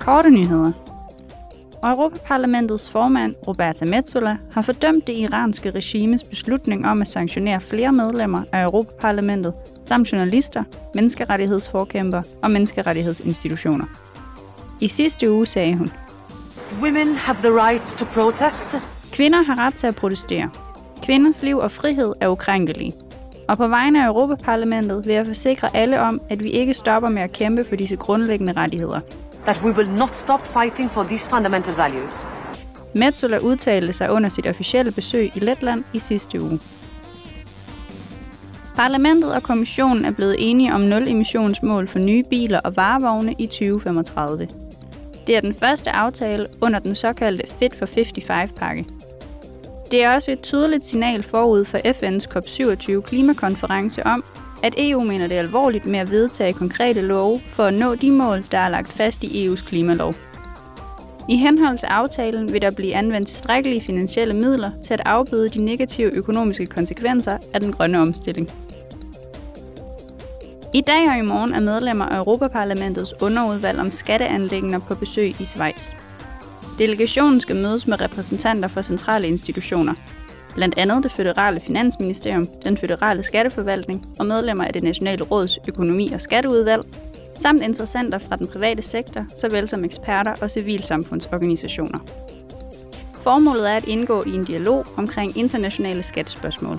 Korte nyheder. Europaparlamentets formand, Roberta Metsola, har fordømt det iranske regimes beslutning om at sanktionere flere medlemmer af Europaparlamentet, samt journalister, menneskerettighedsforkæmper og menneskerettighedsinstitutioner. I sidste uge sagde hun, Women have the right to protest. Kvinder har ret til at protestere. Kvinders liv og frihed er ukrænkelige. Og på vegne af Europaparlamentet vil jeg forsikre alle om, at vi ikke stopper med at kæmpe for disse grundlæggende rettigheder. That we will not stop fighting for these fundamental values. Metsola udtalte sig under sit officielle besøg i Letland i sidste uge. Parlamentet og kommissionen er blevet enige om nul emissionsmål for nye biler og varevogne i 2035. Det er den første aftale under den såkaldte Fit for 55-pakke. Det er også et tydeligt signal forud for FN's COP27 klimakonference om, at EU mener det alvorligt med at vedtage konkrete love for at nå de mål, der er lagt fast i EU's klimalov. I henhold til aftalen vil der blive anvendt tilstrækkelige finansielle midler til at afbøde de negative økonomiske konsekvenser af den grønne omstilling. I dag og i morgen er medlemmer af Europaparlamentets underudvalg om skatteanlæggende på besøg i Schweiz. Delegationen skal mødes med repræsentanter for centrale institutioner, blandt andet det føderale finansministerium, den føderale skatteforvaltning og medlemmer af det nationale råds økonomi- og skatteudvalg, samt interessenter fra den private sektor, såvel som eksperter og civilsamfundsorganisationer. Formålet er at indgå i en dialog omkring internationale skattespørgsmål.